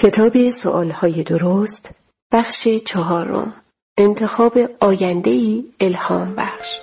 کتاب سوالهای درست بخش چهارم. انتخاب آینده ای الهام بخش.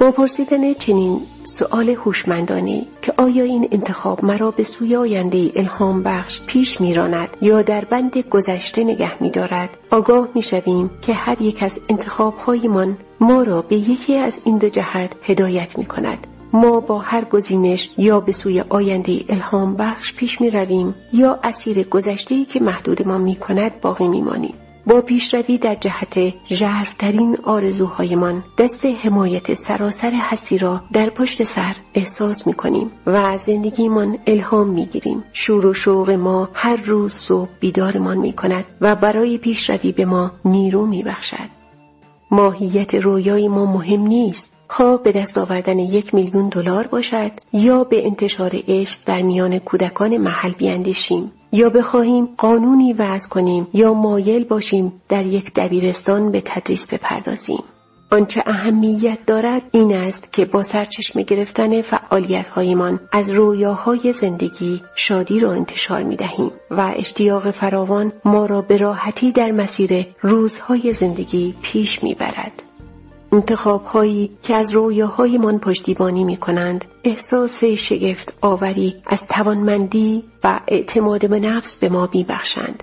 با پرسیدن چنین سؤال هوشمندانه که آیا این انتخاب مرا به سوی آینده الهام بخش پیش میراند یا در بند گذشته نگه میدارد آگاه می‌شویم که هر یک از انتخابهایمان ما را به یکی از این دو جهت هدایت می کند ما با هر گزینش یا به سوی آینده الهام بخش پیش می رویم یا اسیر گذشته که محدود ما می کند باقی می مانیم. با پیشروی در جهت ژرفترین آرزوهایمان دست حمایت سراسر هستی را در پشت سر احساس می کنیم و از زندگیمان الهام می گیریم. شور و شوق ما هر روز صبح بیدارمان می کند و برای پیشروی به ما نیرو می بخشد. ماهیت رویای ما مهم نیست خواه به دست آوردن یک میلیون دلار باشد یا به انتشار عشق در میان کودکان محل بیاندیشیم یا بخواهیم قانونی وضع کنیم یا مایل باشیم در یک دبیرستان به تدریس بپردازیم آنچه اهمیت دارد این است که با سرچشمه گرفتن فعالیت هایمان از رویاهای زندگی شادی را انتشار می دهیم و اشتیاق فراوان ما را به راحتی در مسیر روزهای زندگی پیش می برد. انتخاب هایی که از رویاهایمان پشتیبانی می کنند احساس شگفت آوری از توانمندی و اعتماد به نفس به ما می بخشند.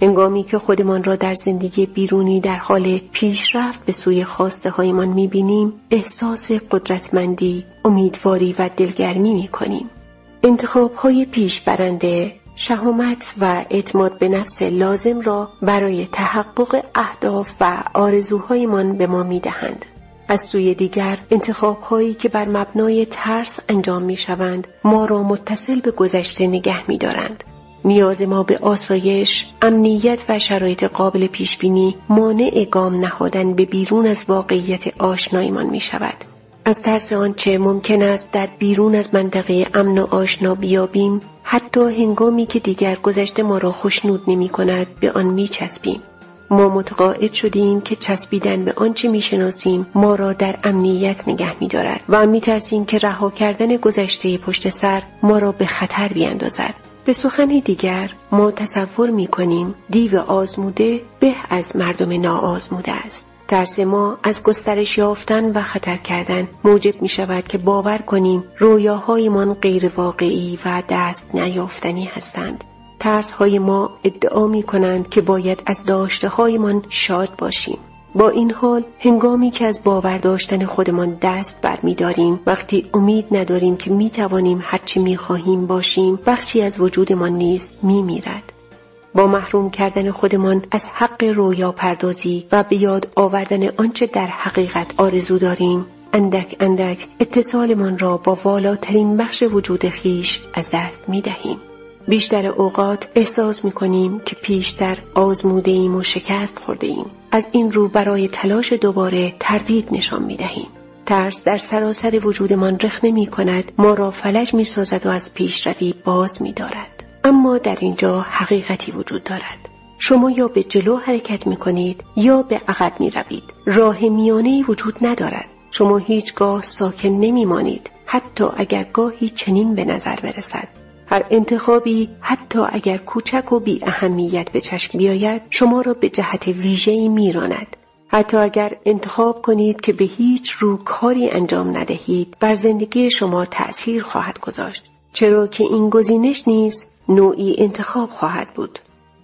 انگامی که خودمان را در زندگی بیرونی در حال پیشرفت به سوی خواسته هایمان می بینیم احساس قدرتمندی، امیدواری و دلگرمی می کنیم. انتخاب های پیش برنده شهامت و اعتماد به نفس لازم را برای تحقق اهداف و آرزوهایمان به ما می دهند. از سوی دیگر انتخاب هایی که بر مبنای ترس انجام می شوند ما را متصل به گذشته نگه می دارند. نیاز ما به آسایش، امنیت و شرایط قابل پیش بینی مانع گام نهادن به بیرون از واقعیت آشنایمان می شود. از ترس آنچه ممکن است در بیرون از منطقه امن و آشنا بیابیم حتی هنگامی که دیگر گذشته ما را خوشنود نمی کند به آن می چسبیم. ما متقاعد شدیم که چسبیدن به آنچه می‌شناسیم ما را در امنیت نگه میدارد و میترسیم که رها کردن گذشته پشت سر ما را به خطر بیاندازد به سخن دیگر ما تصور می کنیم دیو آزموده به از مردم ناآزموده است ترس ما از گسترش یافتن و خطر کردن موجب می شود که باور کنیم رویاهایمان غیر واقعی و دست نیافتنی هستند. ترس های ما ادعا می کنند که باید از داشته هایمان شاد باشیم. با این حال هنگامی که از باور داشتن خودمان دست برمیداریم وقتی امید نداریم که می توانیم هرچی می خواهیم باشیم بخشی از وجودمان نیز می میرد. با محروم کردن خودمان از حق رویا پردازی و به یاد آوردن آنچه در حقیقت آرزو داریم اندک اندک اتصالمان را با والاترین بخش وجود خیش از دست می دهیم. بیشتر اوقات احساس می کنیم که پیشتر آزموده ایم و شکست خورده ایم. از این رو برای تلاش دوباره تردید نشان می دهیم. ترس در سراسر وجودمان رخنه می کند ما را فلج می سازد و از پیشروی باز می دارد. اما در اینجا حقیقتی وجود دارد شما یا به جلو حرکت می کنید یا به عقب می روید. راه میانه وجود ندارد. شما هیچگاه ساکن نمی مانید. حتی اگر گاهی چنین به نظر برسد. هر انتخابی حتی اگر کوچک و بی اهمیت به چشم بیاید شما را به جهت ویژه‌ای میراند. حتی اگر انتخاب کنید که به هیچ رو کاری انجام ندهید بر زندگی شما تأثیر خواهد گذاشت. چرا که این گزینش نیز نوعی انتخاب خواهد بود.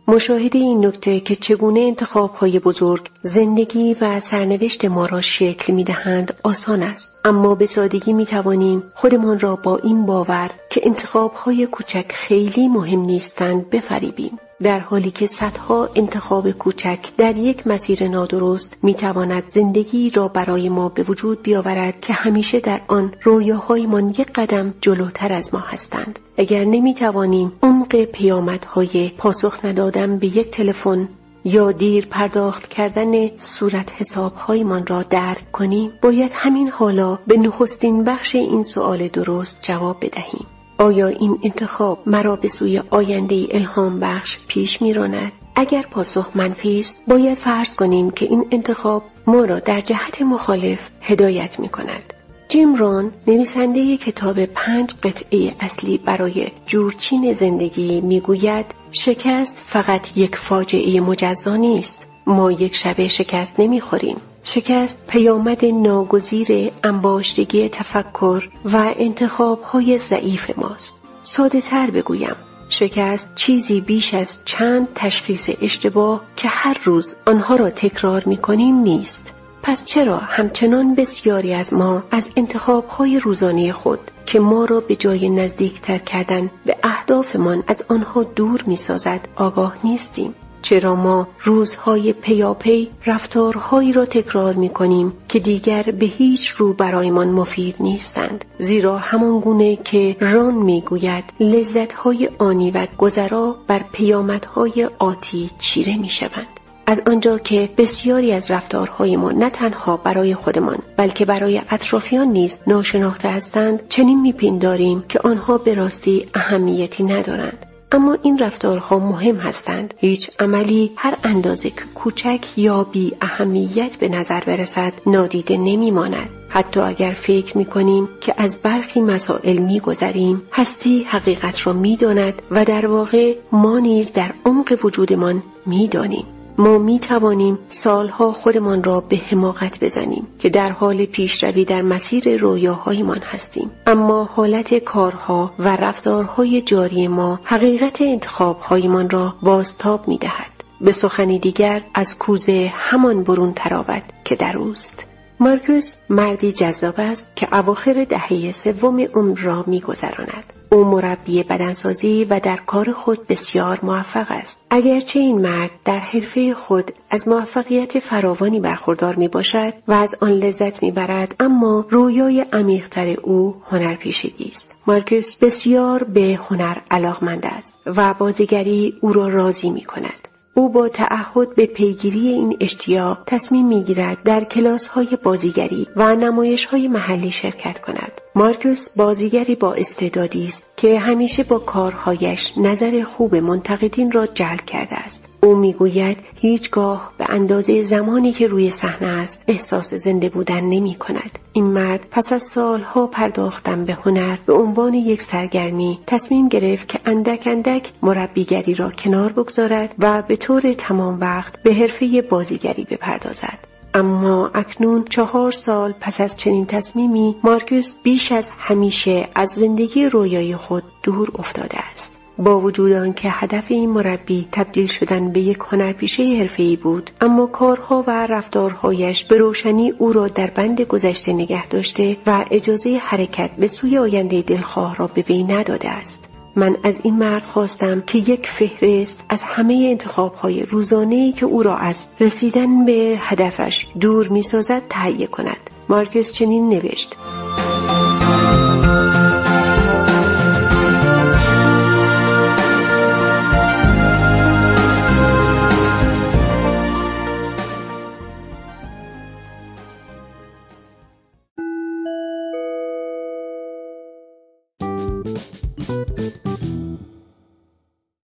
مشاهده این نکته که چگونه انتخاب های بزرگ زندگی و سرنوشت ما را شکل می دهند آسان است. اما به سادگی می توانیم خودمان را با این باور که انتخاب های کوچک خیلی مهم نیستند بفریبیم. در حالی که صدها انتخاب کوچک در یک مسیر نادرست می تواند زندگی را برای ما به وجود بیاورد که همیشه در آن رویاهایمان یک قدم جلوتر از ما هستند. اگر نمی توانیم پیامدهای پاسخ ندادن به یک تلفن یا دیر پرداخت کردن صورت حسابهایمان را درک کنیم باید همین حالا به نخستین بخش این سؤال درست جواب بدهیم. آیا این انتخاب مرا به سوی آینده الهام بخش پیش میراند؟ اگر پاسخ منفی است باید فرض کنیم که این انتخاب ما را در جهت مخالف هدایت می کند جیم ران نویسنده کتاب پنج قطعه اصلی برای جورچین زندگی می‌گوید شکست فقط یک فاجعه مجزا نیست. ما یک شبه شکست نمی‌خوریم. شکست پیامد ناگزیر انباشتگی تفکر و انتخاب های ضعیف ماست. ساده تر بگویم شکست چیزی بیش از چند تشخیص اشتباه که هر روز آنها را تکرار می کنیم نیست. پس چرا همچنان بسیاری از ما از انتخابهای روزانه خود که ما را به جای نزدیکتر کردن به اهدافمان از آنها دور می سازد آگاه نیستیم؟ چرا ما روزهای پیاپی رفتارهایی را تکرار می کنیم که دیگر به هیچ رو برایمان مفید نیستند زیرا همان گونه که ران می گوید لذتهای آنی و گذرا بر پیامدهای آتی چیره می شوند از آنجا که بسیاری از رفتارهای ما نه تنها برای خودمان بلکه برای اطرافیان نیز ناشناخته هستند چنین میپنداریم که آنها به راستی اهمیتی ندارند. اما این رفتارها مهم هستند. هیچ عملی هر اندازه کوچک یا بی اهمیت به نظر برسد نادیده نمیماند. حتی اگر فکر می کنیم که از برخی مسائل می گذریم هستی حقیقت را می داند و در واقع ما نیز در عمق وجودمان می دانیم. ما می توانیم سالها خودمان را به حماقت بزنیم که در حال پیشروی در مسیر رویاهایمان هستیم اما حالت کارها و رفتارهای جاری ما حقیقت انتخابهایمان را بازتاب می دهد. به سخنی دیگر از کوزه همان برون تراود که در اوست. مارکوس مردی جذاب است که اواخر دهه سوم عمر را میگذراند او مربی بدنسازی و در کار خود بسیار موفق است. اگرچه این مرد در حرفه خود از موفقیت فراوانی برخوردار می باشد و از آن لذت می برد اما رویای عمیقتر او هنرپیشگی است. مارکوس بسیار به هنر علاقمند است و بازیگری او را راضی می کند او با تعهد به پیگیری این اشتیاق تصمیم می‌گیرد در کلاس های بازیگری و نمایش های محلی شرکت کند. مارکوس بازیگری با استعدادی است که همیشه با کارهایش نظر خوب منتقدین را جلب کرده است. او می‌گوید هیچگاه به اندازه زمانی که روی صحنه است احساس زنده بودن نمی کند. این مرد پس از سالها پرداختن به هنر به عنوان یک سرگرمی تصمیم گرفت که اندک اندک مربیگری را کنار بگذارد و به طور تمام وقت به حرفه بازیگری بپردازد. اما اکنون چهار سال پس از چنین تصمیمی مارکوس بیش از همیشه از زندگی رویای خود دور افتاده است. با وجود آنکه هدف این مربی تبدیل شدن به یک هنرپیشه حرفه‌ای بود اما کارها و رفتارهایش به روشنی او را در بند گذشته نگه داشته و اجازه حرکت به سوی آینده دلخواه را به وی نداده است من از این مرد خواستم که یک فهرست از همه انتخاب های روزانه که او را از رسیدن به هدفش دور می سازد تهیه کند. مارکس چنین نوشت.